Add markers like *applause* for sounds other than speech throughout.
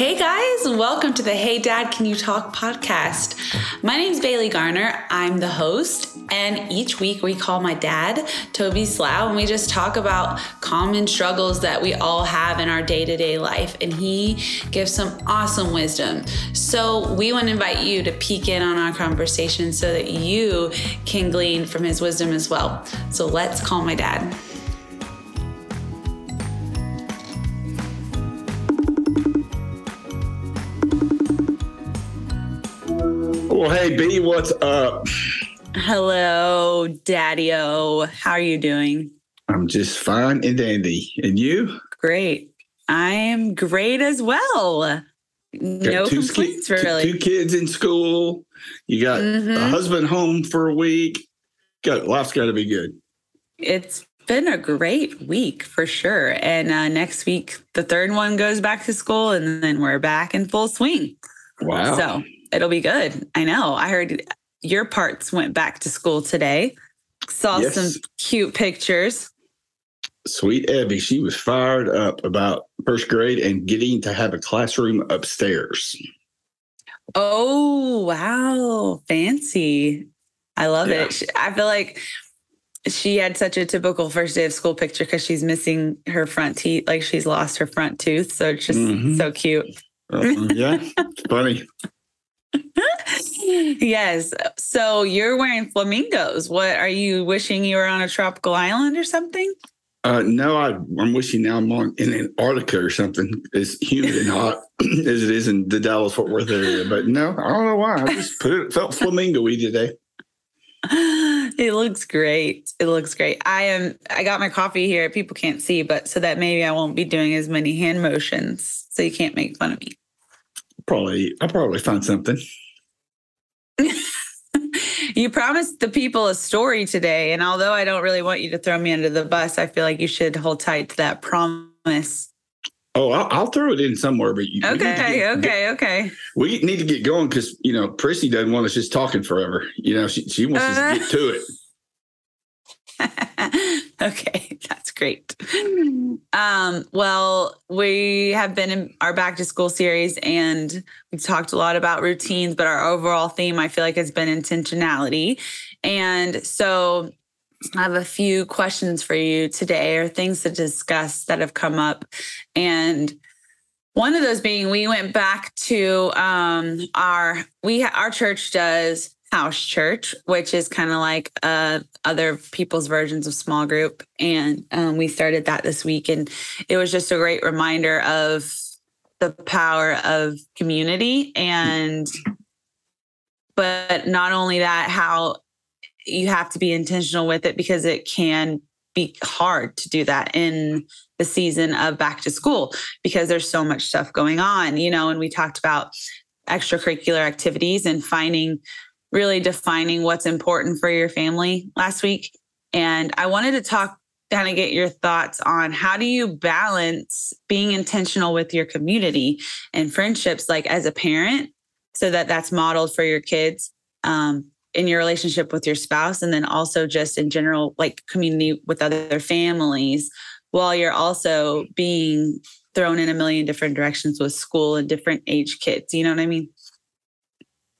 Hey guys, welcome to the Hey Dad, Can You Talk podcast. My name is Bailey Garner. I'm the host, and each week we call my dad, Toby Slough, and we just talk about common struggles that we all have in our day to day life. And he gives some awesome wisdom. So we want to invite you to peek in on our conversation so that you can glean from his wisdom as well. So let's call my dad. Well, hey, B, what's up? Hello, Daddy O. How are you doing? I'm just fine and dandy. And you? Great. I am great as well. No two complaints, really. Two kids in school. You got a Mhm. husband home for a week. Got life's got to be good. It's been a great week for sure. And uh, next week, the third one goes back to school, and then we're back in full swing. Wow. So it'll be good. I know. I heard your parts went back to school today. Saw Yes. some cute pictures. Sweet Abby, she was fired up about first grade and getting to have a classroom upstairs. Oh, wow. Fancy. I love Yeah. it. I feel like she had such a typical first day of school picture because she's missing her front teeth, like she's lost her front tooth. So it's just Mhm. so cute. Uh, yeah, it's *laughs* funny. *laughs* yes. So you're wearing flamingos. What are you wishing you were on a tropical island or something? Uh, no, I, I'm wishing now I'm on in Antarctica or something as humid and hot *laughs* *clears throat* as it is in the Dallas Fort Worth area. But no, I don't know why. I just put it, felt flamingo-y today. *gasps* it looks great. It looks great. I am I got my coffee here. People can't see, but so that maybe I won't be doing as many hand motions. So you can't make fun of me. Probably, I'll probably find something. you promised the people a story today. And although I don't really want you to throw me under the bus, I feel like you should hold tight to that promise. Oh, I'll, I'll throw it in somewhere, but you, need to Okay, get- okay, okay. we need to get going because you know Prissy doesn't want us just talking forever. You know, she she wants us Uh. to get to it. *laughs* okay, *laughs* that's great. Um, well, we have been in our back to school series and we've talked a lot about routines, but our overall theme I feel like has been intentionality. And so I have a few questions for you today or things to discuss that have come up. And one of those being we went back to um our we our church does house church, which is kind of like uh, other people's versions of small group. And um, we started that this week. And it was just a great reminder of the power of community. And, but not only that, how you have to be intentional with it because it can be hard to do that in the season of back to school because there's so much stuff going on, you know, and we talked about extracurricular activities and finding really defining what's important for your family last week. And I wanted to talk, kind of get your thoughts on how do you balance being intentional with your community and friendships, like as a parent, so that that's modeled for your kids um, in your relationship with your spouse, and then also just in general, like community with other families, while you're also being thrown in a million different directions with school and different age kids. You know what I mean?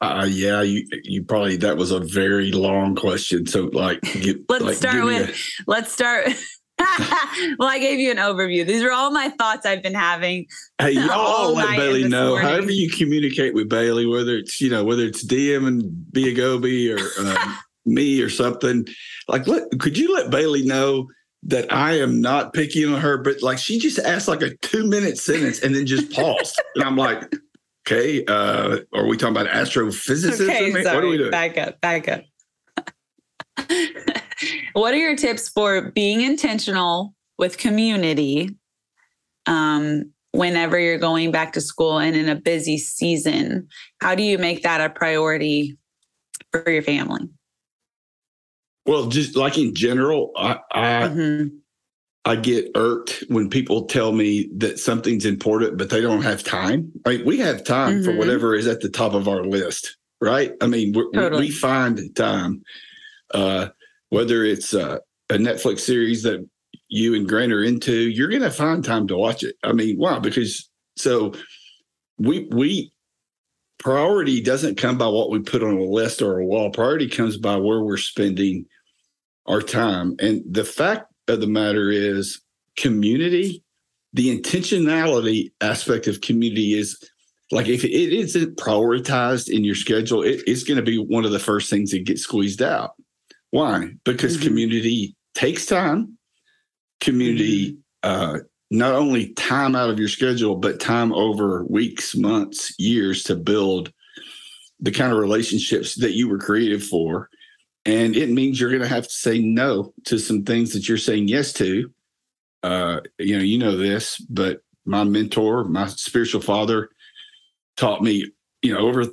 Uh, yeah, you you probably that was a very long question. So like, get, *laughs* Let's like, start with let's start. *laughs* well, I gave you an overview. These are all my thoughts I've been having. a, hey, *laughs* y'all all let Bailey know. morning. However you communicate with Bailey, whether it's you know whether it's DM and be a goby or um, me or something. Like, let, could you let Bailey know? That I am not picking on her, but like she just asked like a two minute sentence and then just paused. and I'm like, okay, uh, are we talking about astrophysicists? Okay, what are we sorry. doing? Back up, back up. *laughs* what are your tips for being intentional with community um, whenever you're going back to school and in a busy season? How do you make that a priority for your family? Well, just like in general, I I, Mhm. I get irked when people tell me that something's important, but they don't have time. Like we have time for Mhm. whatever is at the top of our list, right? I mean, we're, Totally. we find time, uh, whether it's uh, a Netflix series that you and Grant are into, you're going to find time to watch it. I mean, why? Because so we we priority doesn't come by what we put on a list or a wall. Priority comes by where we're spending our time. And the fact of the matter is, community, the intentionality aspect of community is like if it isn't prioritized in your schedule, it, it's going to be one of the first things that gets squeezed out. Why? Because mm-hmm. community takes time. Community, mm-hmm. uh, not only time out of your schedule, but time over weeks, months, years to build the kind of relationships that you were created for. And it means you're going to have to say no to some things that you're saying yes to. Uh, you know, you know this, but my mentor, my spiritual father, taught me, you know, over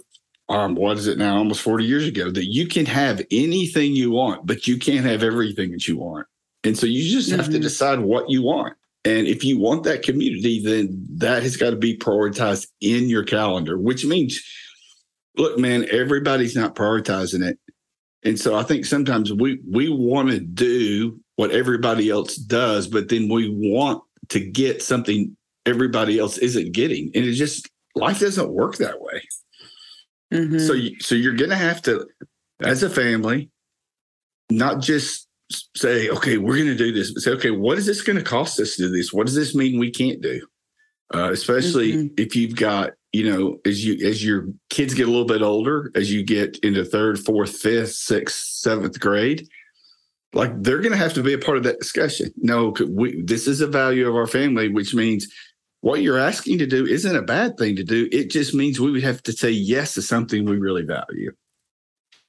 um, what is it now, almost 40 years ago, that you can have anything you want, but you can't have everything that you want. And so you just have mm-hmm. to decide what you want. And if you want that community, then that has got to be prioritized in your calendar, which means, look, man, everybody's not prioritizing it. And so I think sometimes we we want to do what everybody else does, but then we want to get something everybody else isn't getting. And it just life doesn't work that way. Mm-hmm. So, you, so you're going to have to, as a family, not just say, okay, we're going to do this, but say, okay, what is this going to cost us to do this? What does this mean we can't do? Uh, especially mm-hmm. if you've got, you know, as you as your kids get a little bit older, as you get into third, fourth, fifth, sixth, seventh grade, like they're going to have to be a part of that discussion. No, we, this is a value of our family, which means what you're asking to do isn't a bad thing to do. It just means we would have to say yes to something we really value.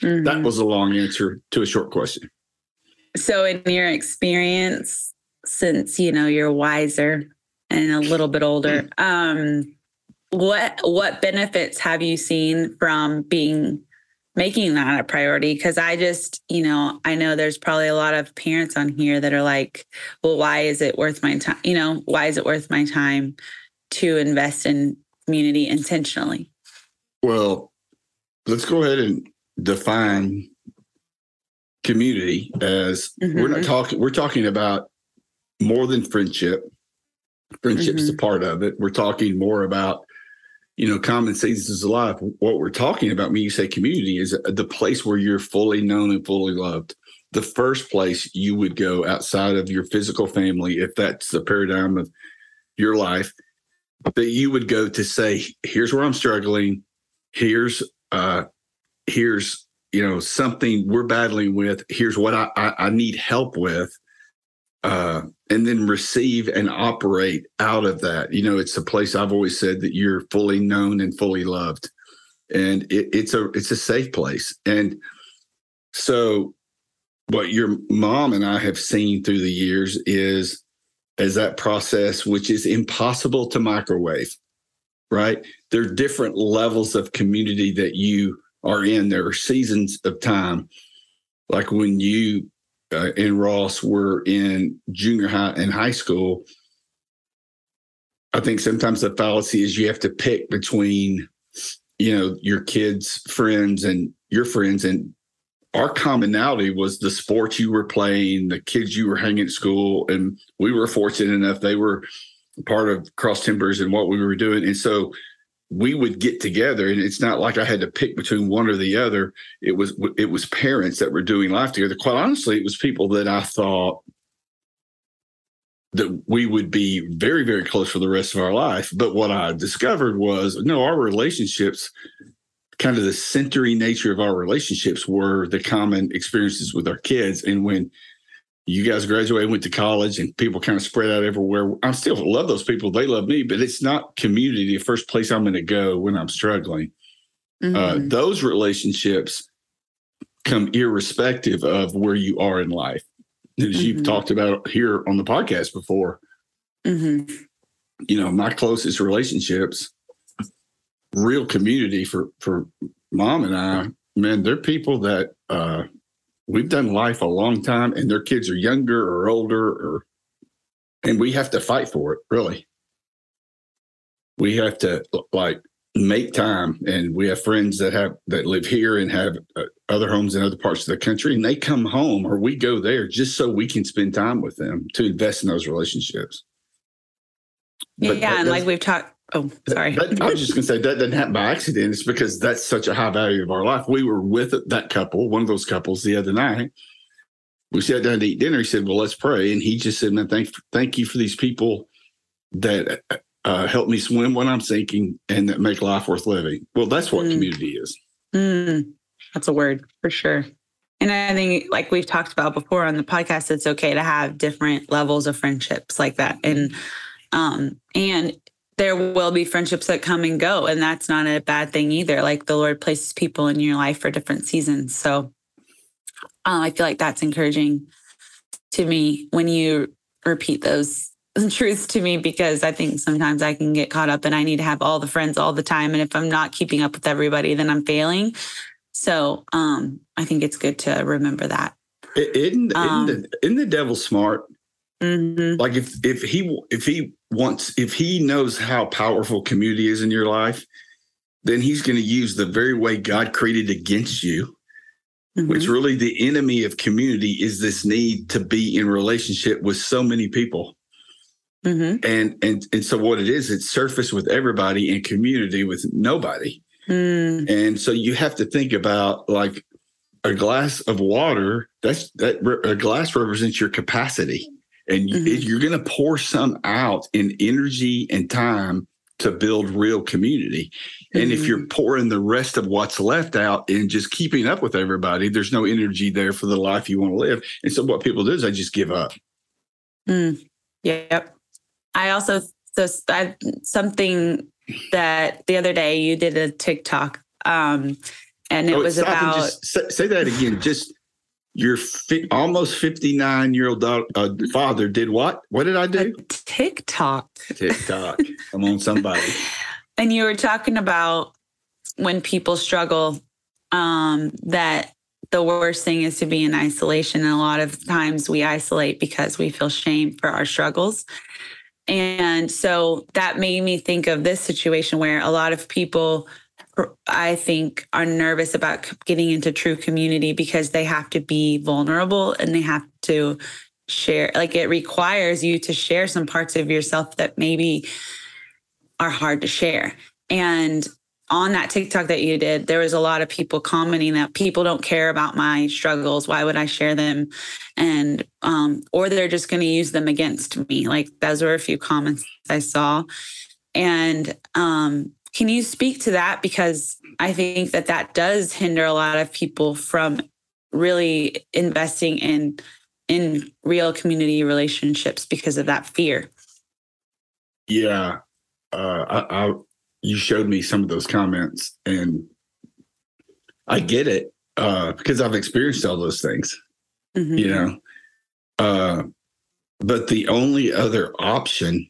Mm-hmm. That was a long answer to a short question. So, in your experience, since you know you're wiser and a little bit older, mm. um, what what benefits have you seen from being making that a priority because I just, you know, I know there's probably a lot of parents on here that are like, well, why is it worth my time? You know, why is it worth my time to invest in community intentionally? Well, let's go ahead and define community as mm-hmm. we're not talking, we're talking about more than friendship. Friendship's mm-hmm. a part of it. We're talking more about you know, common seasons of life. What we're talking about when you say community is the place where you're fully known and fully loved. The first place you would go outside of your physical family, if that's the paradigm of your life, that you would go to say, here's where I'm struggling. Here's, uh, here's, you know, something we're battling with. Here's what I, I, I need help with. Uh, and then receive and operate out of that. You know, it's a place I've always said that you're fully known and fully loved, and it, it's a it's a safe place. And so, what your mom and I have seen through the years is as that process, which is impossible to microwave. Right? There are different levels of community that you are in. There are seasons of time, like when you uh, and Ross were in junior high and high school, I think sometimes the fallacy is you have to pick between, you know, your kids' friends and your friends. And our commonality was the sports you were playing, the kids you were hanging at school. And we were fortunate enough, they were part of Cross Timbers and what we were doing. And so we would get together and it's not like I had to pick between one or the other. It was it was parents that were doing life together. Quite honestly, it was people that I thought that we would be very, very close for the rest of our life. But what I discovered was no, our relationships, kind of the centering nature of our relationships were the common experiences with our kids. And when you guys graduated, went to college, and people kind of spread out everywhere. I still love those people; they love me, but it's not community. The first place I'm going to go when I'm struggling. Uh, mm-hmm. Uh, those relationships come irrespective of where you are in life, as mm-hmm. you've talked about here on the podcast before. Mm-hmm. You know, my closest relationships, real community for for mom and I, man, they're people that. uh we've done life a long time and their kids are younger or older or and we have to fight for it really. We have to like make time and we have friends that have that live here and have uh, other homes in other parts of the country and they come home or we go there just so we can spend time with them to invest in those relationships. But yeah and like we've talked Oh, sorry. That, I was just going to say that doesn't happen by accident. It's because that's such a high value of our life. We were with that couple, one of those couples, the other night. We sat down to eat dinner. He said, "Well, let's pray," and he just said, "Man, thank thank you for these people that uh, help me swim when I'm sinking and that make life worth living." Well, that's what mm. community is. Mm. That's a word for sure. And I think, like we've talked about before on the podcast, it's okay to have different levels of friendships like that, and um, and there will be friendships that come and go and that's not a bad thing either. Like the lord places people in your life for different seasons. So uh, i feel like that's encouraging to me when you repeat those *laughs* truths to me because i think sometimes i can get caught up and i need to have all the friends all the time and if i'm not keeping up with everybody then i'm failing. So um, i think it's good to remember that. Isn't, um, isn't, the, isn't the devil smart Mm-hmm. Like if if he if he wants if he knows how powerful community is in your life, then he's going to use the very way God created against you. Mm-hmm. Which really the enemy of community is this need to be in relationship with so many people. Mm-hmm. And and and so what it is, it's surface with everybody and community with nobody. Mm. And so you have to think about like a glass of water. That's that a glass represents your capacity and mm-hmm. you're going to pour some out in energy and time to build real community. And mm-hmm. if you're mm-hmm. pouring the rest of what's left out and just keeping up with everybody, there's no energy there for the life you want to live. And so what people do is they just give up. Mm. Yep. I also so I, something that the other day you did a TikTok, um, and it oh, was about. Say, say that again. Just your fi- almost 59 year old uh, father did what? What did I do? A TikTok. TikTok. Come on, somebody. *laughs* And you were talking about when people struggle, um, that the worst thing is to be in isolation. And a lot of times we isolate because we feel shame for our struggles. And so that made me think of this situation where a lot of people I think are nervous about getting into true community because they have to be vulnerable and they have to share like it requires you to share some parts of yourself that maybe are hard to share. And on that TikTok that you did, there was a lot of people commenting that people don't care about my struggles. Why would I share them? And um, or they're just going to use them against me. Like those were a few comments I saw, and um, can you speak to that? Because I think that that does hinder a lot of people from really investing in in real community relationships because of that fear. Yeah, uh, I, I, you showed me some of those comments, and I get it uh, because I've experienced all those things. Mm-hmm. You know, uh, but the only other option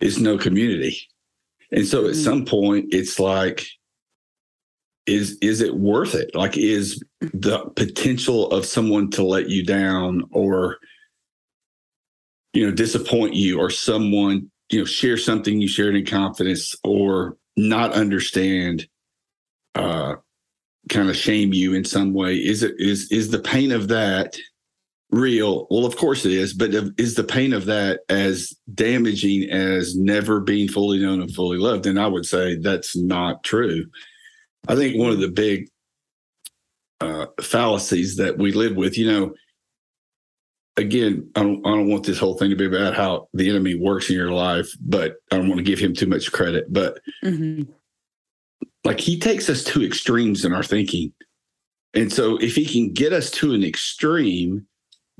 is no community. And so at some point, it's like, is is it worth it? Like, is the potential of someone to let you down or you know disappoint you or someone you know share something you shared in confidence or not understand uh kind of shame you in some way? Is it is is the pain of that real. Well of course it is but is the pain of that as damaging as never being fully known and fully loved? And i would say that's not true. I think one of the big uh, fallacies that we live with you know again I don't, I don't want this whole thing to be about how the enemy works in your life but i don't want to give him too much credit but mm-hmm. like he takes us to extremes in our thinking. And so if he can get us to an extreme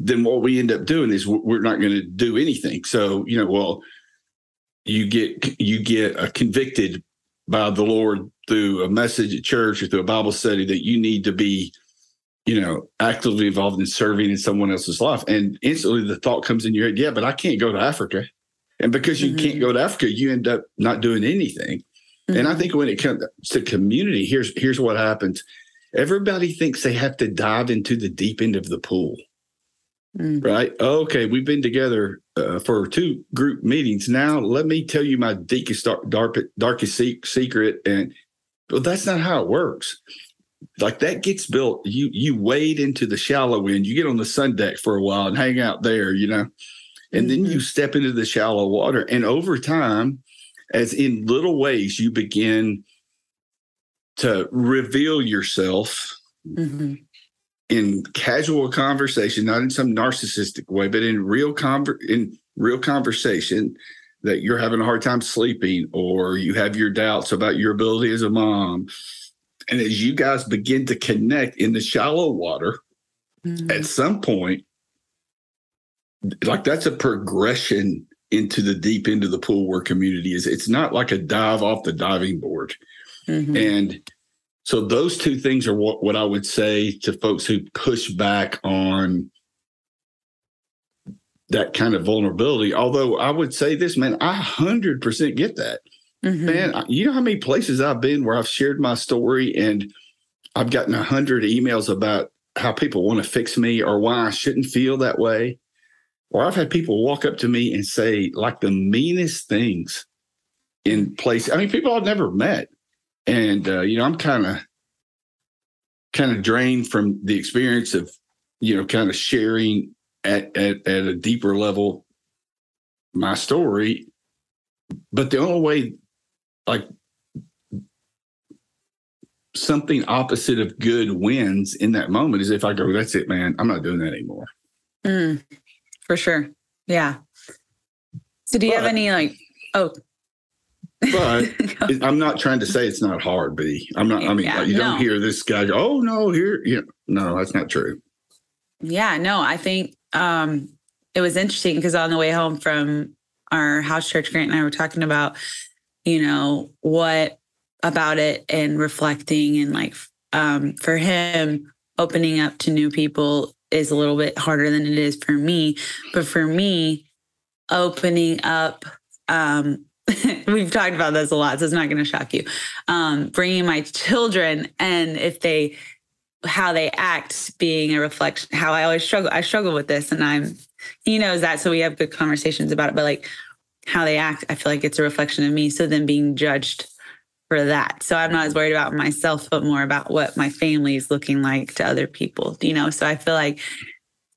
then what we end up doing is we're not going to do anything. So, you know, well, you get you get uh, convicted by the Lord through a message at church or through a Bible study that you need to be, you know, actively involved in serving in someone else's life. And instantly the thought comes in your head, yeah, but I can't go to Africa. And because you mm-hmm. can't go to Africa, you end up not doing anything. Mm-hmm. And I mm-hmm. think when it comes to community, here's here's what happens. Everybody thinks they have to dive into the deep end of the pool. Mm-hmm. Right. Okay. We've been together uh, for two group meetings. Now, let me tell you my deepest, dark, darkest secret. And well, that's not how it works. Like that gets built. You you wade into the shallow end. You get on the sun deck for a while and hang out there. You know, and mm-hmm. then you step into the shallow water. And over time, as in little ways you begin to reveal yourself Mhm. In casual conversation, not in some narcissistic way, but in real conver- in real conversation that you're having a hard time sleeping or you have your doubts about your ability as a mom. And as you guys begin to connect in the shallow water, Mhm. at some point, like that's a progression into the deep end of the pool where community is. It's not like a dive off the diving board. Mhm. And so those two things are what, what I would say to folks who push back on that kind of vulnerability. Although I would say this, man, I 100% get that. Mhm. Man, you know how many places I've been where I've shared my story and I've gotten a hundred emails about how people want to fix me or why I shouldn't feel that way. Or I've had people walk up to me and say like the meanest things in place. I mean, people I've never met. And uh, you know, I'm kind of kind of drained from the experience of, you know, kind of sharing at, at at a deeper level my story. But the only way like something opposite of good wins in that moment is if I go, that's it, man. I'm not doing that anymore. Mm, for sure. Yeah. So do you have any like oh But *laughs* it- I'm not trying to say it's not hard, B. I'm not, I mean, Yeah, you no. don't hear this guy go, oh, no, here, you know, no, that's not true. Yeah, no, I think um it was interesting because on the way home from our house church, Grant and I were talking about, you know, what about it and reflecting and like um for him opening up to new people is a little bit harder than it is for me. But for me, opening up um *laughs* we've talked about this a lot so it's not going to shock you. Um bringing my children and if they how they act being a reflection how i always struggle i struggle with this and i'm he knows that so we have good conversations about it but like how they act i feel like it's a reflection of me so then being judged for that. So i'm not as worried about myself but more about what my family is looking like to other people you know? So i feel like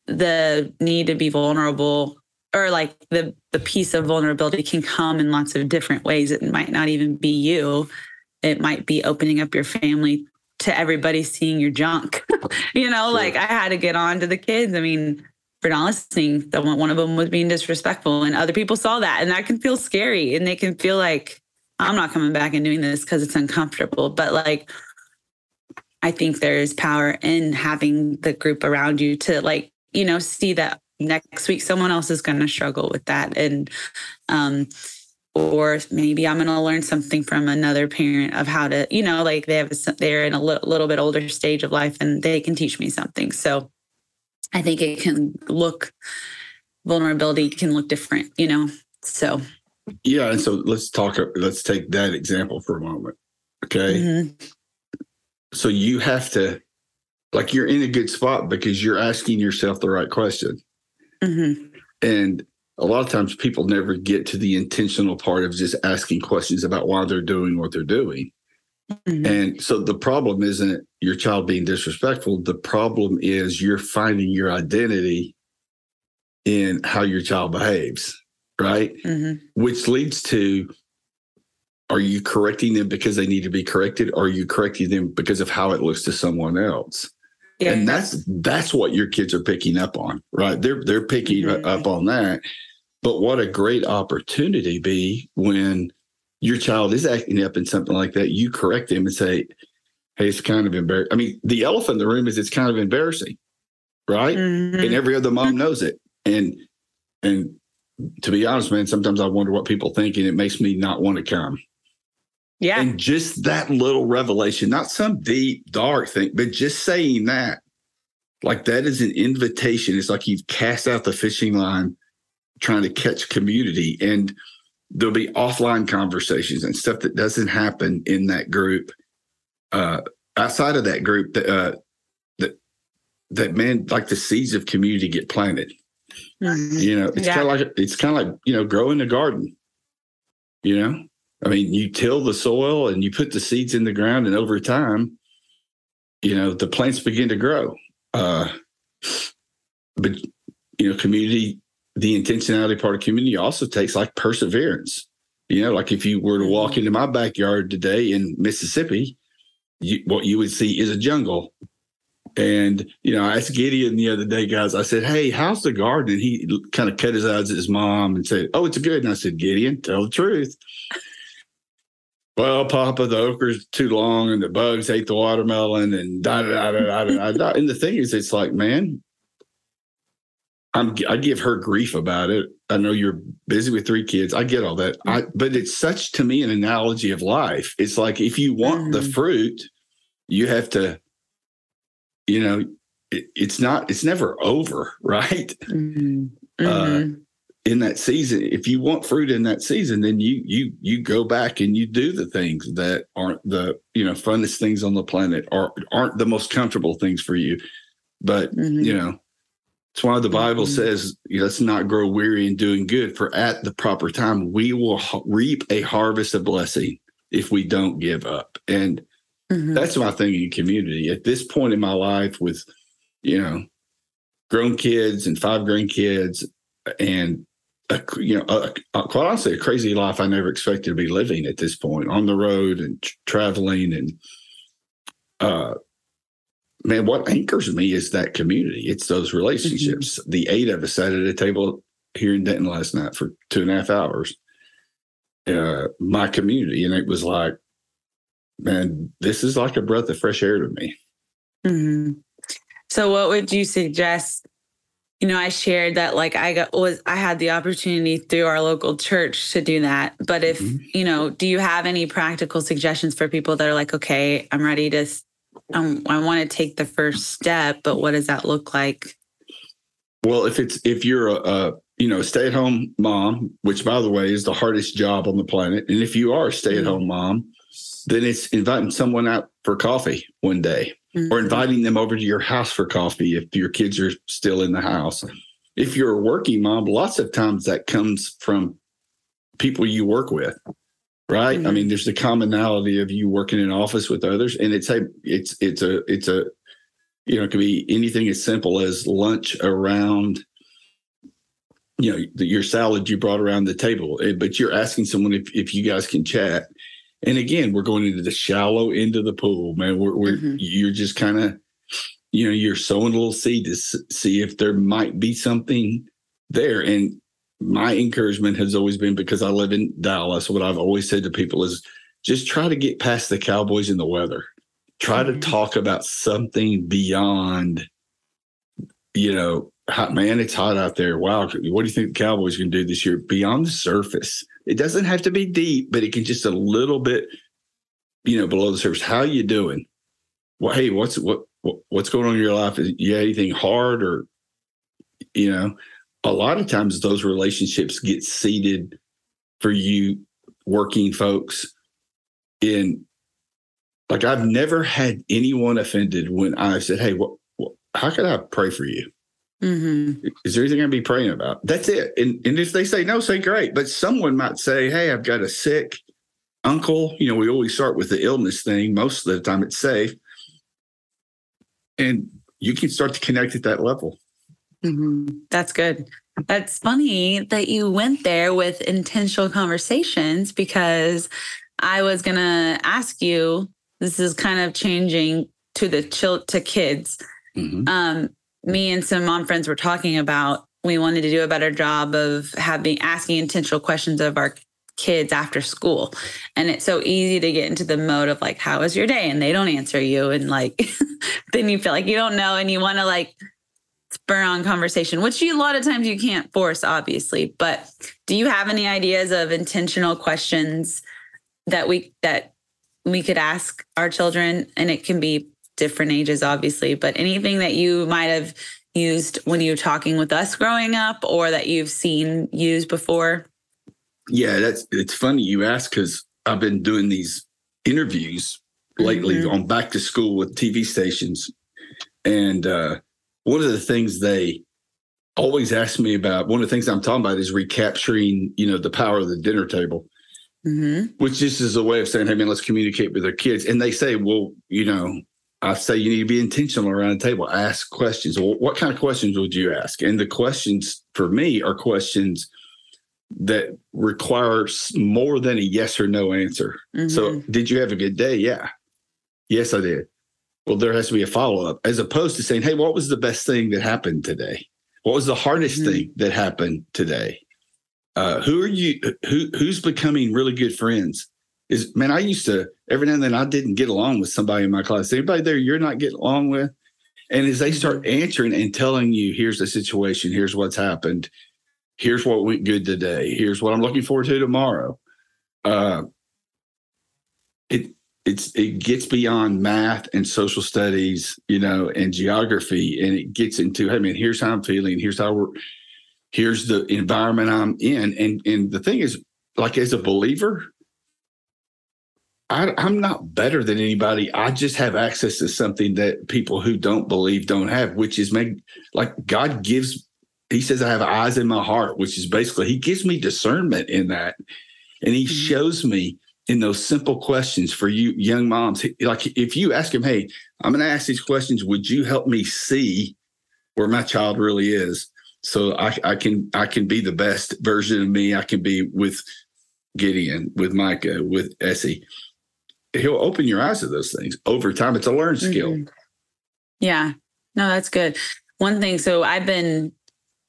the need to be vulnerable or like the the piece of vulnerability can come in lots of different ways. It might not even be you. It might be opening up your family to everybody seeing your junk. *laughs* You know Sure. like i had to get on to the kids. I mean for not listening the one one of them was being disrespectful and other people saw that and that can feel scary and they can feel like i'm not coming back and doing this because it's uncomfortable. But like i think there is power in having the group around you to like you know see that next week someone else is going to struggle with that and um or maybe i'm going to learn something from another parent of how to you know like they have a, they're in a li- little bit older stage of life and they can teach me something so i think it can look vulnerability can look different you know so Yeah. And so let's talk, let's take that example for a moment. Okay. mhm, So you have to, like, you're in a good spot because you're asking yourself the right question. Mhm, And a lot of times people never get to the intentional part of just asking questions about why they're doing what they're doing. mhm. And so the problem isn't your child being disrespectful. The problem is you're finding your identity in how your child behaves, right? Mhm. Which leads to are you correcting them because they need to be corrected? Or are you correcting them because of how it looks to someone else? Yeah. And that's that's what your kids are picking up on right? They're they're picking Mhm. up on that. But what a great opportunity be when your child is acting up in something like that you correct them and say hey it's kind of embarrassing i mean the elephant in the room is it's kind of embarrassing right? Mhm. and every other mom knows it. And and to be honest man sometimes i wonder what people think and it makes me not want to come yeah and just that little revelation, not some deep, dark thing, but just saying that, like that is an invitation. It's like you've cast out the fishing line trying to catch community. And there'll be offline conversations and stuff that doesn't happen in that group. Uh, outside of that group, that, uh, that, that man, like the seeds of community get planted. Mhm. You know, it's Yeah. kind of like it's kind of like you know, growing a garden. You know, I mean, you till the soil and you put the seeds in the ground, and over time, you know, the plants begin to grow. Uh, but you know, community, the intentionality part of community also takes like perseverance. You know, like if you were to walk Mm-hmm. into my backyard today in Mississippi, you, what you would see is a jungle. And, you know, I asked Gideon the other day, guys, I said, Hey, how's the garden? And he kind of cut his eyes at his mom and said, Oh, it's good. And I said, Gideon, tell the truth. Well, Papa, the okra's too long and the bugs ate the watermelon and da da da da da da. And the thing is, it's like, man, I'm I give her grief about it. I know you're busy with three kids. I get all that. I but it's such to me an analogy of life. It's like if you want the Mhm. fruit, you have to, you know, it, it's not. It's never over, *laughs* right? Mhm. Uh, Mhm. In that season if you want fruit in that season then you you you go back and you do the things that aren't the you know funnest things on the planet or aren't the most comfortable things for you but Mhm. you know it's why the bible Mhm. says let's not grow weary in doing good for at the proper time we will reap a harvest of blessing if we don't give up and Mhm. that's my thing in community at this point in my life with you know grown kids and five grandkids and a, you know a, a, quite honestly a crazy life i never expected to be living at this point on the road and tr- traveling and uh man what anchors me is that community it's those relationships the eight of us sat at a table here in denton last night for two and a half hours uh my community and it was like man this is like a breath of fresh air to me Mhm. So, what would you suggest? You know, I shared that like I got was I had the opportunity through our local church to do that. But if Mhm. you know, do you have any practical suggestions for people that are like, okay, I'm ready to, um, I want to take the first step, but what does that look like? Well, if it's if you're a, a you know stay at home mom, which by the way is the hardest job on the planet, and if you are a stay at home mom, then it's inviting someone out for coffee one day, or inviting them over to your house for coffee if your kids are still in the house. If you're a working mom, lots of times that comes from people you work with, right? I Mhm. mean, there's the commonality of you working in office with others, and it's a it's it's a it's a you know it could be anything as simple as lunch around you know the, your salad you brought around the table eh, but you're asking someone if, if you guys can chat and again we're going into the shallow end of the pool man. We're, we're Mhm. you're just kind of you know you're sowing a little seed to s- see if there might be something there. And my encouragement has always been because i live in dallas what i've always said to people is just try to get past the cowboys and the weather. Try Mhm. to talk about something beyond you know hot man it's hot out there. Wow what do you think the cowboys can do this year beyond the surface it doesn't have to be deep but it can just a little bit you know below the surface. How you doing? Well hey what's what, what what's going on in your life? Is you anything hard or you know? A lot of times those relationships get seeded for you working folks in like I've never had anyone offended when I said, "Hey, what, what how can I pray for you? Mhm. Is there anything I'd be praying about?" That's it. And and if they say no, say great. But someone might say, "Hey, I've got a sick uncle." You know, we always start with the illness thing. Most of the time, it's safe, and you can start to connect at that level. Mhm. That's good. That's funny that you went there with intentional conversations because I was going to ask you this is kind of changing to the chill to kids. Mhm. Um, me and some mom friends were talking about we wanted to do a better job of having asking intentional questions of our kids after school. And it's so easy to get into the mode of like, how was your day? And they don't answer you. And like, *laughs* then you feel like you don't know and you want to like spur on conversation, which you, a lot of times you can't force, obviously. But do you have any ideas of intentional questions that we, that we could ask our children? And it can be different ages, obviously, but anything that you might have used when you were talking with us growing up or that you've seen used before? Yeah, that's it's funny you ask because I've been doing these interviews lately Mhm. on back to school with TV stations, and uh, one of the things they always ask me about, one of the things I'm talking about is recapturing, you know, the power of the dinner table, Mm-hmm. which just is a way of saying, hey man, let's communicate with our kids. And they say, well, you know, I say you need to be intentional around the table. Ask questions. Well, what kind of questions would you ask? And the questions for me are questions that requires more than a yes or no answer. Mhm. So, did you have a good day? Yeah. Yes, I did. Well, there has to be a follow up as opposed to saying, Hey, what was the best thing that happened today? What was the hardest Mhm. thing that happened today? Uh, who are you? Who who's becoming really good friends? Is man, I used to every now and then I didn't get along with somebody in my class. Anybody there you're not getting along with? And as they start answering and telling you, here's the situation, here's what's happened, here's what went good today, here's what I'm looking forward to tomorrow. Uh, it it's it gets beyond math and social studies, you know, and geography, and it gets into, hey man, here's how I'm feeling, here's how we're, here's the environment I'm in, and and the thing is, like as a believer, I, I'm not better than anybody. I just have access to something that people who don't believe don't have, which is make like God gives. He says, "I have eyes in my heart," which is basically He gives me discernment in that, and He Mhm. shows me in those simple questions for you young moms. Like if you ask Him, "Hey, I'm going to ask these questions. Would you help me see where my child really is?" So I, I can I can be the best version of me. I can be with Gideon, with Micah, with Essie he'll open your eyes to those things over time. It's a learned skill. Mhm. Yeah. No, that's good. One thing, so I've been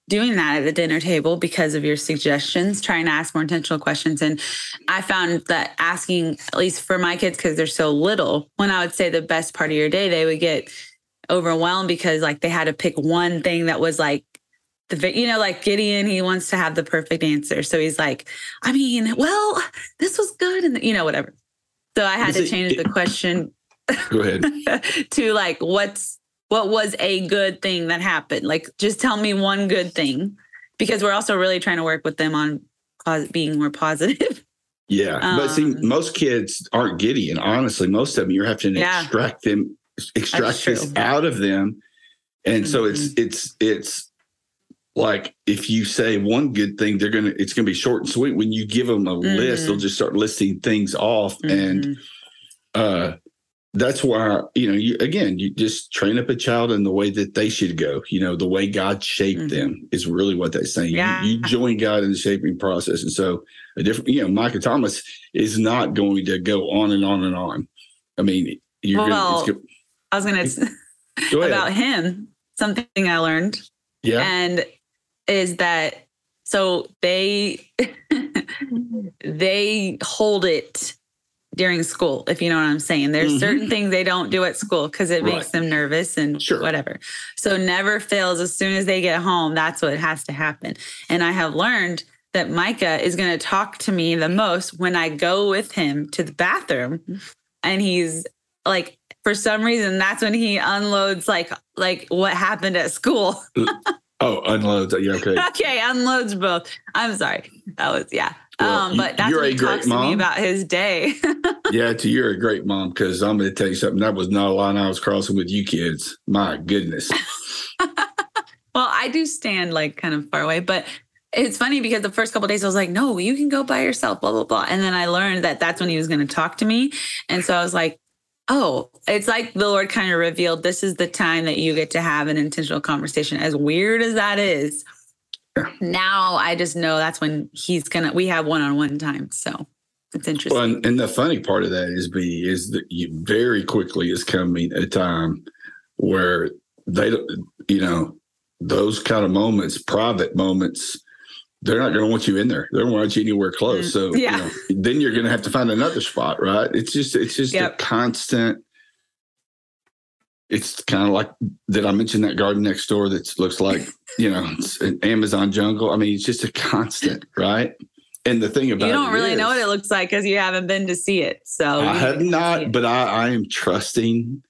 doing that at the dinner table because of your suggestions, trying to ask more intentional questions. And I found that asking, at least for my kids, because they're so little, when I would say the best part of your day, they would get overwhelmed because like they had to pick one thing that was like the you know like Gideon he wants to have the perfect answer so he's like I mean well this was good and you know whatever so I had Is to it- change the question *laughs* Go ahead. *laughs* to like what's what was a good thing that happened like just tell me one good thing because we're also really trying to work with them on pos- being more positive *laughs* Yeah. but see, Um, most kids aren't giddy. And Honestly, most of them, you're having to Yeah. extract them, extract this out of them. And so it's, Mm-hmm. it's, it's like if you say one good thing, they're going to, it's going to be short and sweet. When you give them a list, Mhm. they'll just start listing things off. And, Mhm. uh, that's why you know you again you just train up a child in the way that they should go you know the way god shaped Mhm. them is really what they're saying You- Yeah. you, join god in the shaping process and so a different you know micah thomas is not going to go on and on and on i mean you're Well, gonna it's, I was gonna *laughs* go about him something I learned yeah and is that so they *laughs* they hold it during school if you know what i'm saying there's Mhm. certain things they don't do at school because it makes Right. them nervous and Sure. whatever so never fails as soon as they get home that's what has to happen and i have learned that micah is going to talk to me the most when i go with him to the bathroom and he's like for some reason that's when he unloads like like what happened at school *laughs* oh unloads yeah okay *laughs* okay, unloads both. I'm sorry. That was yeah. Well, um, but that's you're a he talks to me about his day. *laughs* yeah to you're a great mom because i'm going to tell you something that was not a line i was crossing with you kids my goodness *laughs* well, I do stand like kind of far away, but it's funny because the first couple days I was like, no, you can go by yourself, blah blah blah, and then I learned that that's when he was going to talk to me, and so I was like. Oh, it's like the Lord kind of revealed this is the time that you get to have an intentional conversation. As weird as that is, now I just know that's when he's gonna. We have one on one time, so it's interesting. Well, and, and the funny part of that is be is that you very quickly is coming a time where they you know, those kind of moments, private moments, they're not going to want you in there. They don't want you anywhere close. Mm, So yeah. you know, then you're going to have to find another spot, right? It's just it's just Yep. a constant. It's kind of like did I mention that garden next door that looks like you know it's an Amazon jungle? I mean, it's just a constant, right? And the thing about you don't really know what it looks like because you haven't been to see it. So I have need to see not, but I, I am trusting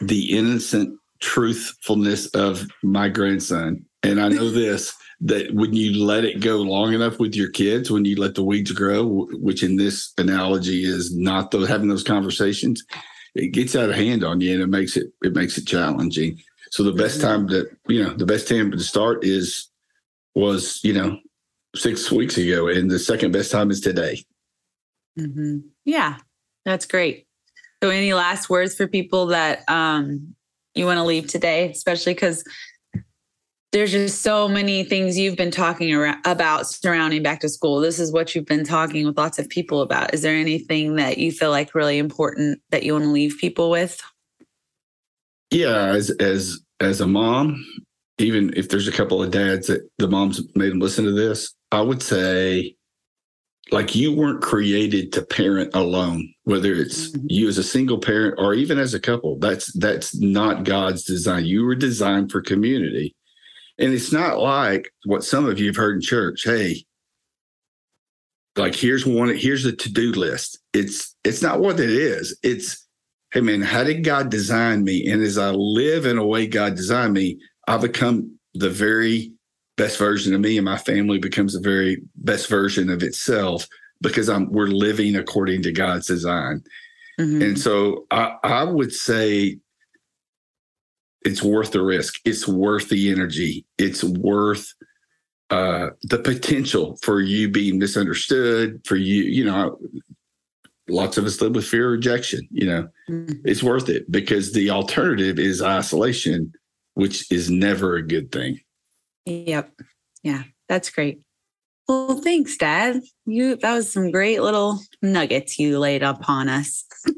the innocent truthfulness of my grandson. And I know this that when you let it go long enough with your kids, when you let the weeds grow, which in this analogy is not those, having those conversations, it gets out of hand on you and it makes it it makes it challenging. So the best time to you know the best time to start is was you know six weeks ago, and the second best time is today. Mhm. Yeah, that's great. So, any last words for people that um, you want to leave today, especially because there's just so many things you've been talking about surrounding back to school. This is what you've been talking with lots of people about. Is there anything that you feel like really important that you want to leave people with? Yeah, as as as a mom, even if there's a couple of dads that the moms made them listen to this, I would say like you weren't created to parent alone whether it's mm-hmm. you as a single parent or even as a couple that's that's not god's design you were designed for community and it's not like what some of you have heard in church hey like here's one here's the to-do list it's it's not what it is it's hey man how did god design me and as i live in a way god designed me i become the very best version of me and my family becomes the very best version of itself because I'm we're living according to God's design. Mm-hmm. And so I, I would say it's worth the risk. It's worth the energy. It's worth uh, the potential for you being misunderstood, for you, you know, lots of us live with fear of rejection, you know, mm-hmm. it's worth it because the alternative is isolation, which is never a good thing. Yep. Yeah, that's great. Well, thanks, Dad. You that was some great little nuggets you laid upon us. *laughs*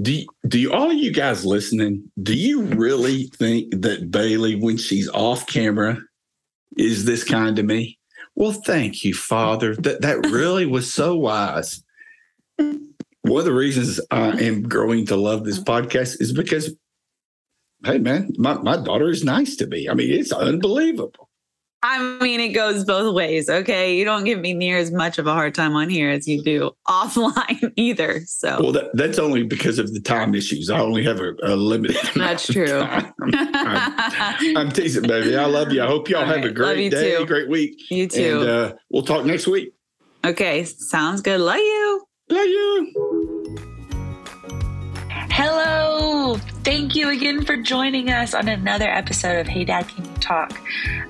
do do all of you guys listening? Do you really think that Bailey, when she's off camera, is this kind to me? Well, thank you, Father. That that really was so wise. One of the reasons I am growing to love this podcast is because, hey, man, my, my daughter is nice to me. I mean, it's unbelievable. I mean, it goes both ways. Okay. You don't give me near as much of a hard time on here as you do *laughs* offline either. So, well, that, that's only because of the time issues. I only have a, a limited. That's true. I'm, *laughs* I'm, I'm, teasing, baby. I love you. I hope y'all All have right. a great day, too. great week. You too. And uh, we'll talk next week. Okay. Sounds good. Love you. Love you. Hello! Thank you again for joining us on another episode of Hey Dad, Can You Talk?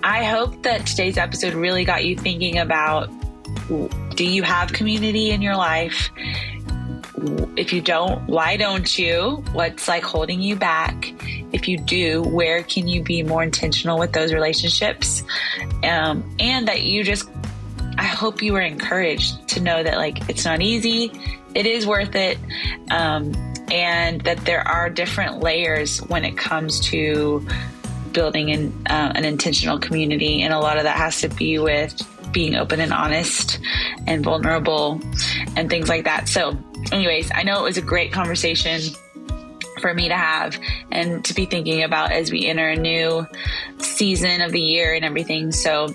I hope that today's episode really got you thinking about do you have community in your life? If you don't, why don't you? What's like holding you back? If you do, where can you be more intentional with those relationships? Um, and that you just, I hope you were encouraged to know that like it's not easy, it is worth it. Um, and that there are different layers when it comes to building an, uh, an intentional community. And a lot of that has to be with being open and honest and vulnerable and things like that. So, anyways, I know it was a great conversation for me to have and to be thinking about as we enter a new season of the year and everything. So,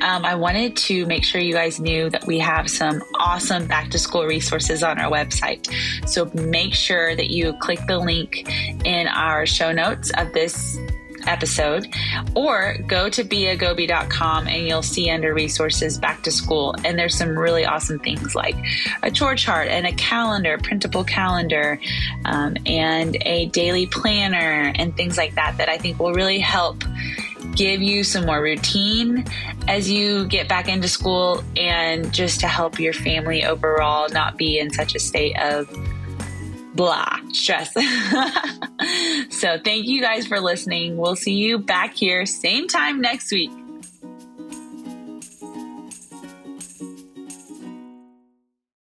um, I wanted to make sure you guys knew that we have some awesome back to school resources on our website. So make sure that you click the link in our show notes of this episode or go to beagoby.com and you'll see under resources back to school and there's some really awesome things like a chore chart and a calendar printable calendar um, and a daily planner and things like that that i think will really help give you some more routine as you get back into school and just to help your family overall not be in such a state of blah stress. *laughs* so, thank you guys for listening. We'll see you back here, same time next week.